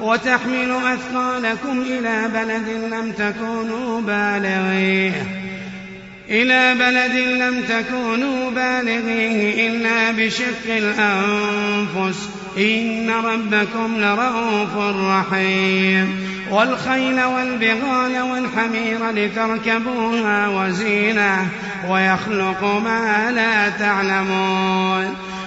وتحمل أثقالكم إلى بلد لم تكونوا بالغيه. إلى بلد لم تكونوا بالغيه إلا بشق الأنفس. إن ربكم لرؤوف رحيم. والخيل والبغال والحمير لتركبوها وزينة. ويخلق ما لا تعلمون.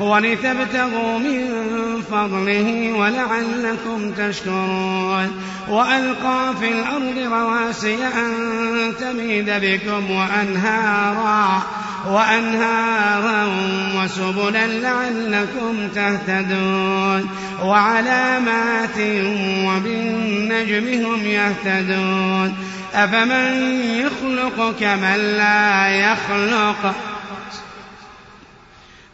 ولتبتغوا من فضله ولعلكم تشكرون. وألقى في الأرض رواسي أن تميد بكم وأنهارا وأنهارا وسبلا لعلكم تهتدون. وعلامات وبالنجم هم يهتدون. أفمن يخلق كمن لا يخلق؟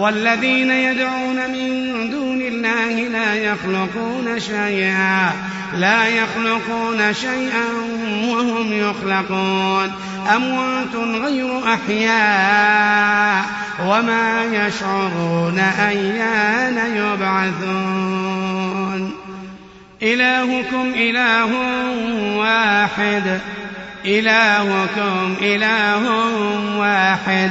والذين يدعون من دون الله لا يخلقون شيئا لا يخلقون شيئا وهم يخلقون. أموات غير أحياء وما يشعرون أيان يبعثون. إلهكم إله واحد إلهكم إله واحد.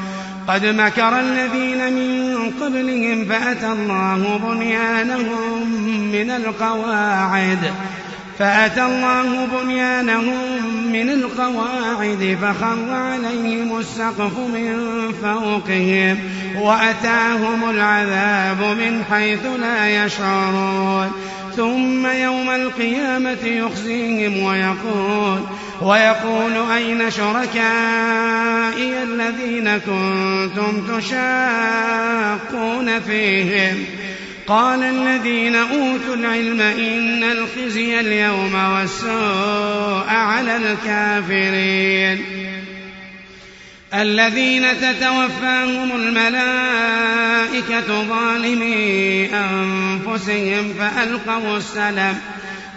قد مكر الذين من قبلهم فأتى الله بنيانهم من القواعد. فأتى الله بنيانهم من القواعد فخر عليهم السقف من فوقهم وأتاهم العذاب من حيث لا يشعرون. ثم يوم القيامة يخزيهم ويقول ويقول أين شركائي الذين كنتم تشاقون فيهم؟ قال الذين أوتوا العلم إن الخزي اليوم والسوء على الكافرين. الذين تتوفاهم الملائكة ظالمي أنفسهم فألقوا السلم.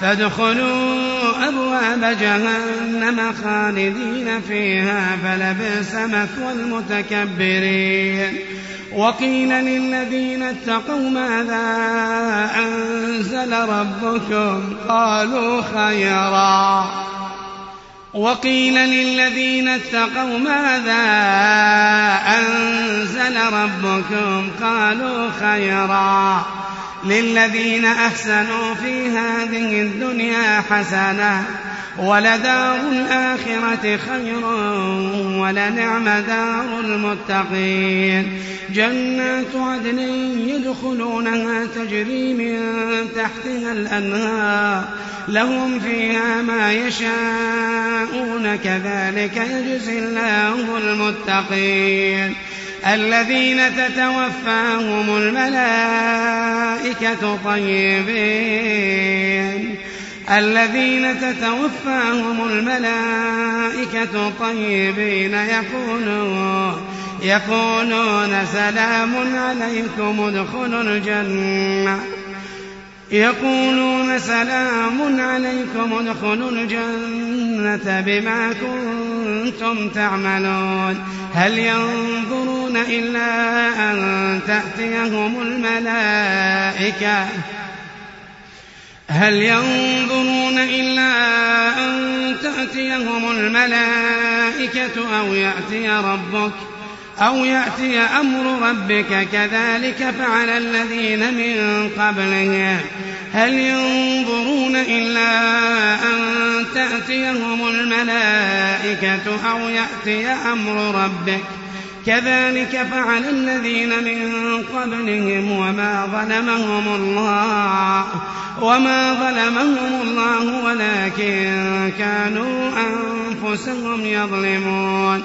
فادخلوا أبواب جهنم خالدين فيها فلبئس مثوى المتكبرين. وقيل للذين اتقوا ماذا أنزل ربكم؟ قالوا خيرا. وقيل للذين اتقوا ماذا أنزل ربكم؟ قالوا خيرا. للذين أحسنوا في هذه الدنيا حسنة ولدار الآخرة خير ولنعم دار المتقين. جنات عدن يدخلونها تجري من تحتها الأنهار لهم فيها ما يشاءون كذلك يجزي الله المتقين. الذين تتوفاهم الملائكة طيبين. الذين تتوفاهم الملائكة طيبين يقولون يقولون سلام عليكم ادخلوا الجنة. يقولون سلام عليكم ادخلوا الجنة بما كنتم تعملون. هل ينظرون إلا أن تأتيهم الملائكة؟ هل ينظرون إلا أن تأتيهم الملائكة أو يأتي ربك؟ أو يأتي أمر ربك كذلك فعل الذين من قبلهم هل ينظرون إلا أن تأتيهم الملائكة أو يأتي أمر ربك؟ كذلك فعل الذين من قبلهم وما ظلمهم الله. وما ظلمهم الله ولكن كانوا أنفسهم يظلمون.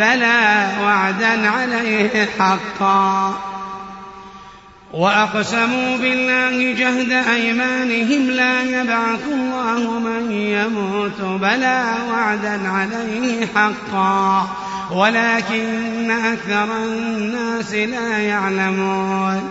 بلى وعدا عليه حقا. وأقسموا بالله جهد أيمانهم لا يبعث الله من يموت بلى وعدا عليه حقا. ولكن أكثر الناس لا يعلمون.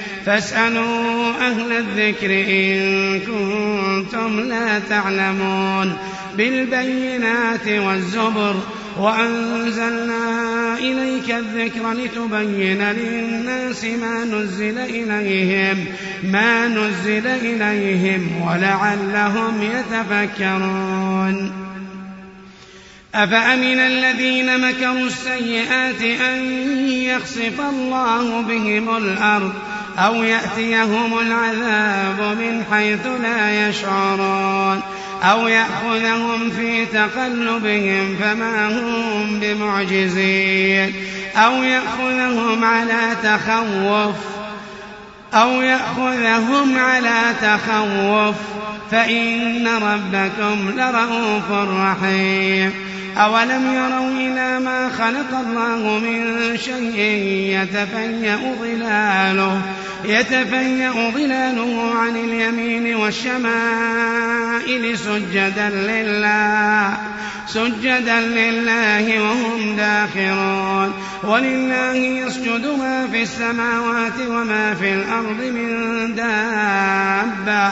فاسألوا أهل الذكر إن كنتم لا تعلمون بالبينات والزبر وأنزلنا إليك الذكر لتبين للناس ما نزل إليهم ما نزل إليهم ولعلهم يتفكرون. أفأمن الذين مكروا السيئات أن يخسف الله بهم الأرض؟ أو يأتيهم العذاب من حيث لا يشعرون. أو يأخذهم في تقلبهم فما هم بمعجزين. أو يأخذهم على تخوف. أو يأخذهم على تخوف. فإن ربكم لرؤوف رحيم. أولم يروا إلى ما خلق الله من شيء يتفيأ ظلاله يتفيأ ظلاله عن اليمين والشمائل سجدا لله سجدا لله وهم داخرون. ولله يسجد ما في السماوات وما في الأرض من دابة.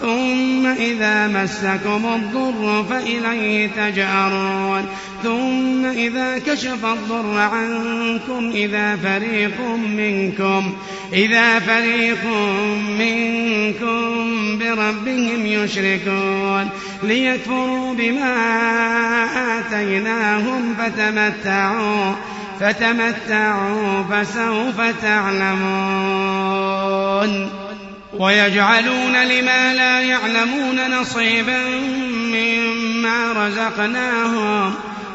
ثم إذا مسكم الضر فإليه تجأرون. ثم إذا كشف الضر عنكم إذا فريق منكم إذا فريق منكم بربهم يشركون. ليكفروا بما آتيناهم فتمتعوا فتمتعوا فسوف تعلمون. ويجعلون لما لا يعلمون نصيبا مما رزقناهم.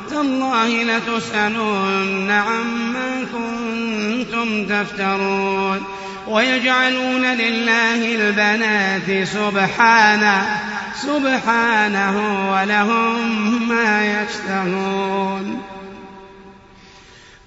تالله لتسألن عما كنتم تفترون. ويجعلون لله البنات سبحانه سبحانه ولهم ما يشتهون.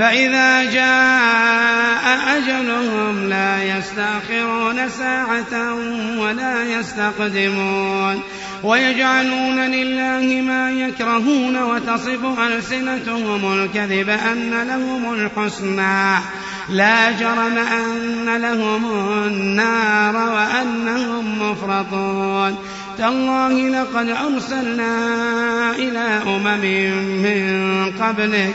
فإذا جاء أجلهم لا يستأخرون ساعة ولا يستقدمون ويجعلون لله ما يكرهون وتصف ألسنتهم الكذب أن لهم الحسنى لا جرم أن لهم النار وأنهم مفرطون تالله لقد أرسلنا إلى أمم من قبلك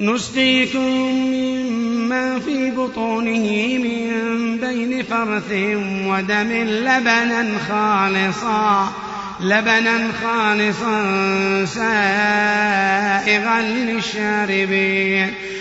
نسقيكم مما في بطونه من بين فرث ودم لبنا خالصا لبنا خالصا سائغا للشاربين.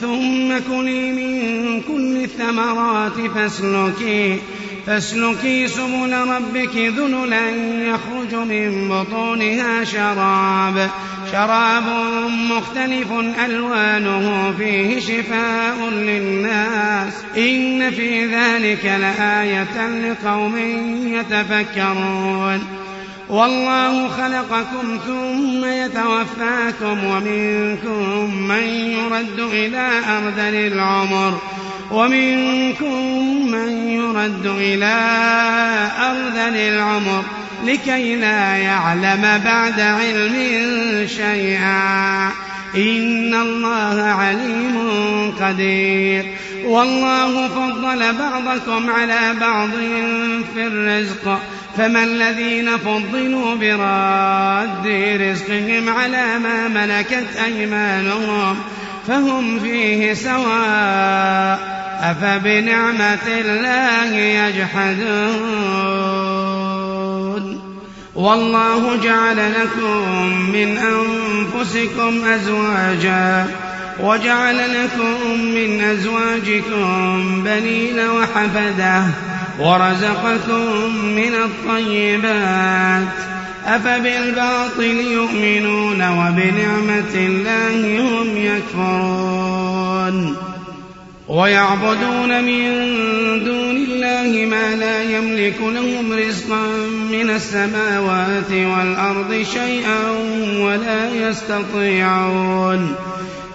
ثم كلي من كل الثمرات فاسلكي فاسلكي سبل ربك ذللا يخرج من بطونها شراب شراب مختلف ألوانه فيه شفاء للناس. إن في ذلك لآية لقوم يتفكرون. والله خلقكم ثم يتوفاكم ومنكم من يرد إلى أرذل العمر ومنكم من يرد إلى أرذل العمر لكي لا يعلم بعد علم شيئا. إن الله عليم قدير. والله فضل بعضكم على بعض في الرزق. فما الذين فضلوا براد رزقهم على ما ملكت أيمانهم فهم فيه سواء أفبنعمة الله يجحدون. والله جعل لكم من أنفسكم أزواجا وجعل لكم من أزواجكم بنين وحفدة ورزقكم من الطيبات أفبالباطل يؤمنون وبنعمة الله هم يكفرون ويعبدون من دون الله ما لا يملك لهم رزقا من السماوات والأرض شيئا ولا يستطيعون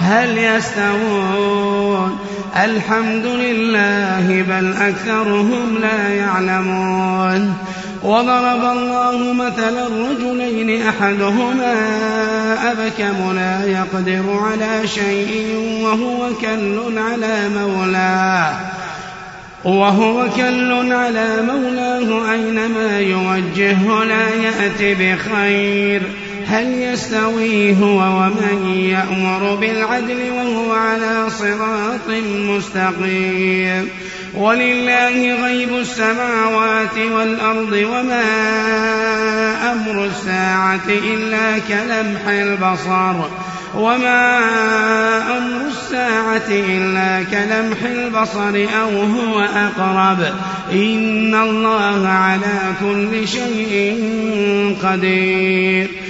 هل يستوون؟ الحمد لله بل أكثرهم لا يعلمون. وضرب الله مثلا رجلين أحدهما أبكم لا يقدر على شيء وهو كل على مولاه. وهو كل على مولاه أينما يوجهه لا يأت بخير. هل يستوي هو ومن يأمر بالعدل وهو على صراط مستقيم؟ ولله غيب السماوات والأرض وما أمر الساعة إلا كلمح البصر. وما أمر الساعة إلا كلمح البصر أو هو أقرب. إن الله على كل شيء قدير.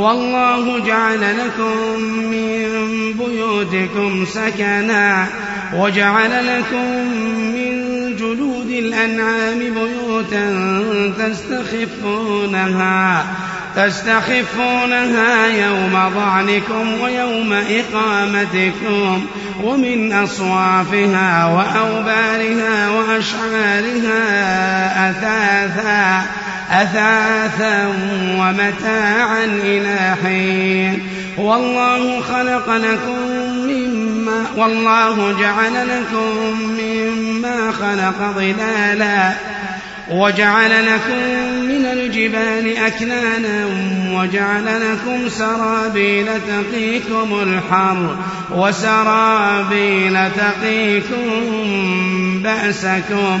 والله جعل لكم من بيوتكم سكنا وجعل لكم من جلود الأنعام بيوتا تستخفونها تستخفونها يوم ظعنكم ويوم إقامتكم ومن أصوافها وأوبارها وأشعارها أثاثا أثاثا ومتاعا إلى حين. والله خلق لكم مما والله جعل لكم مما خلق ظلالا. وجعل لكم من الجبال أكنانا وجعل لكم سرابيل تقيكم الحر وسرابيل تقيكم بأسكم.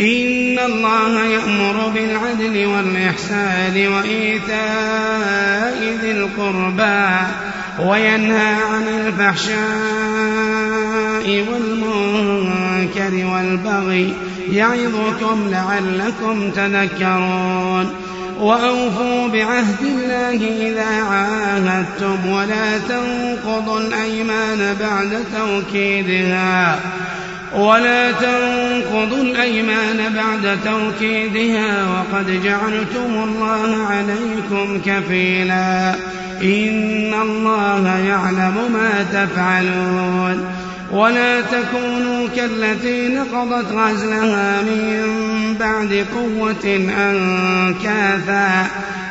إن الله يأمر بالعدل والإحسان وإيتاء ذي القربى وينهى عن الفحشاء والمنكر والبغي يعظكم لعلكم تذكرون وأوفوا بعهد الله إذا عاهدتم ولا تنقضوا الأيمان بعد توكيدها ولا تنقضوا الأيمان بعد توكيدها وقد جعلتم الله عليكم كفيلا. إن الله يعلم ما تفعلون. ولا تكونوا كالتي نقضت غزلها من بعد قوة أنكاثا.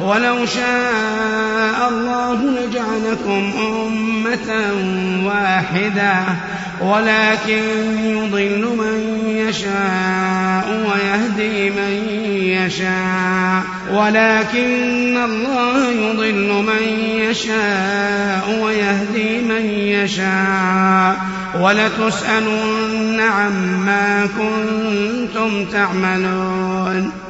ولو شاء الله لجعلكم أمة واحدة ولكن يضل من يشاء ويهدي من يشاء ولكن الله يضل من يشاء ويهدي من يشاء. ولتسألن عما كنتم تعملون.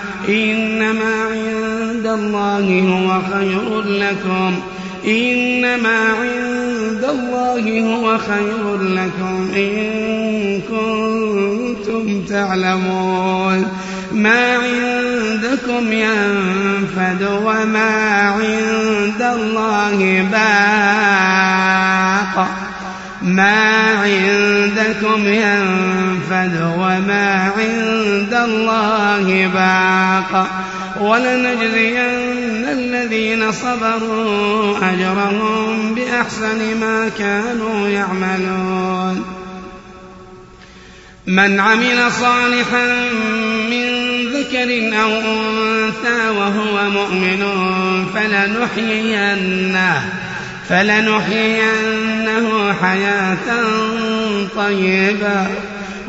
إنما عند الله هو خير لكم. إنما عند الله هو خير لكم. إن كنتم تعلمون. ما عندكم ينفد وما عند الله باق. ما عندكم ينفد وما عند الله باق. ولنجزين الذين صبروا أجرهم بأحسن ما كانوا يعملون. من عمل صالحا من ذكر أو أنثى وهو مؤمن فلنحيينه فلنحيينه حياة طيبة.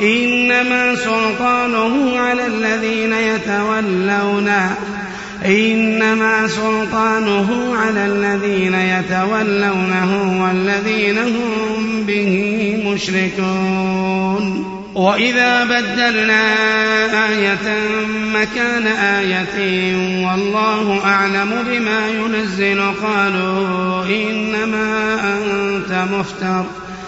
إنما سلطانه على الذين يتولونه. إنما سلطانه على الذين يتولونه والذين هم به مشركون. وإذا بدلنا آية مكان آية والله أعلم بما ينزل قالوا إنما أنت مفتر.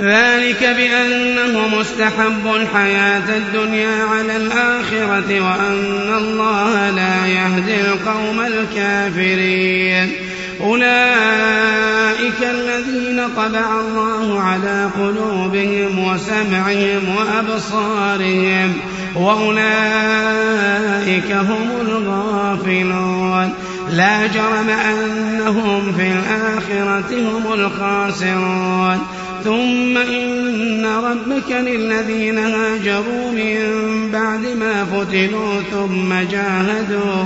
ذلك بأنه مستحب الحياة الدنيا على الآخرة وأن الله لا يهدي القوم الكافرين. أولئك الذين طبع الله على قلوبهم وسمعهم وأبصارهم وأولئك هم الغافلون. لا جرم أنهم في الآخرة هم الخاسرون. ثم إن ربك للذين هاجروا من بعد ما فتنوا ثم جاهدوا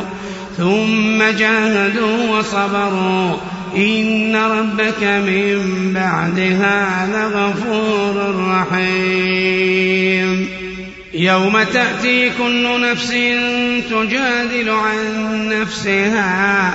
ثم جاهدوا وصبروا. إن ربك من بعدها لغفور رحيم. يوم تأتي كل نفس تجادل عن نفسها.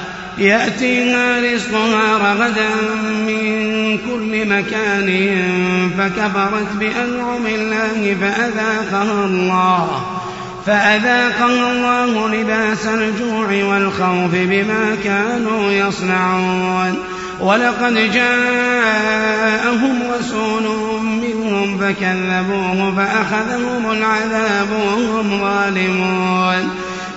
يأتيها رزقها رغدا من كل مكان فكفرت بأنعم الله فأذاقها الله فأذاقها الله لباس الجوع والخوف بما كانوا يصنعون. ولقد جاءهم رسول منهم فكذبوه فأخذهم العذاب وهم ظالمون.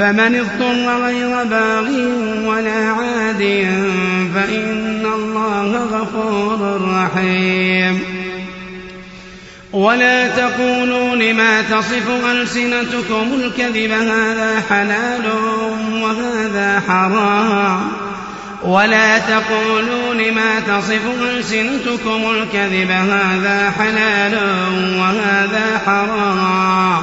فمن اضطر غير باغ ولا عاد فإن الله غفور رحيم. ولا تقولوا لما تصف ألسنتكم الكذب هذا حلال وهذا حرام. ولا تقولوا لما تصف ألسنتكم الكذب هذا حلال وهذا حرام.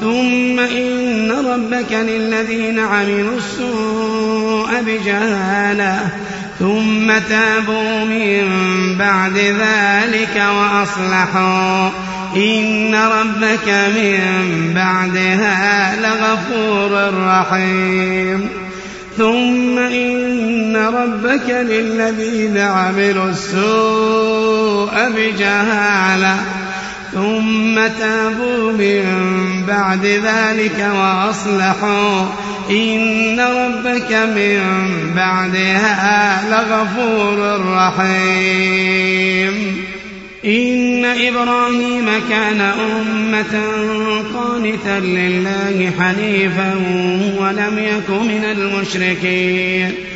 ثم إن ربك للذين عملوا السوء بجهالة ثم تابوا من بعد ذلك وأصلحوا. إن ربك من بعدها لغفور رحيم. ثم إن ربك للذين عملوا السوء بجهالة. ثم تابوا من بعد ذلك وأصلحوا. إن ربك من بعدها لغفور رحيم. إن إبراهيم كان أمة قانتا لله حنيفا ولم يك من المشركين.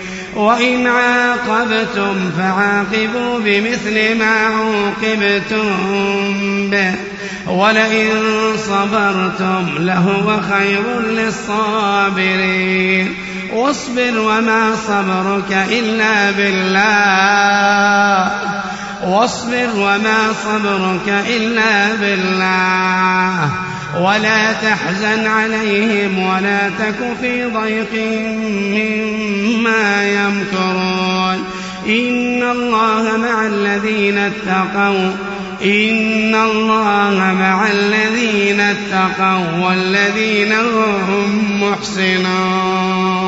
وإن عاقبتم فعاقبوا بمثل ما عوقبتم به. ولئن صبرتم لهو خير للصابرين. واصبر وما صبرك إلا بالله. واصبر وما صبرك إلا بالله. ولا تحزن عليهم ولا تك في ضيق مما يمكرون. إن الله مع الذين اتقوا إن الله مع الذين اتقوا والذين هم محسنون.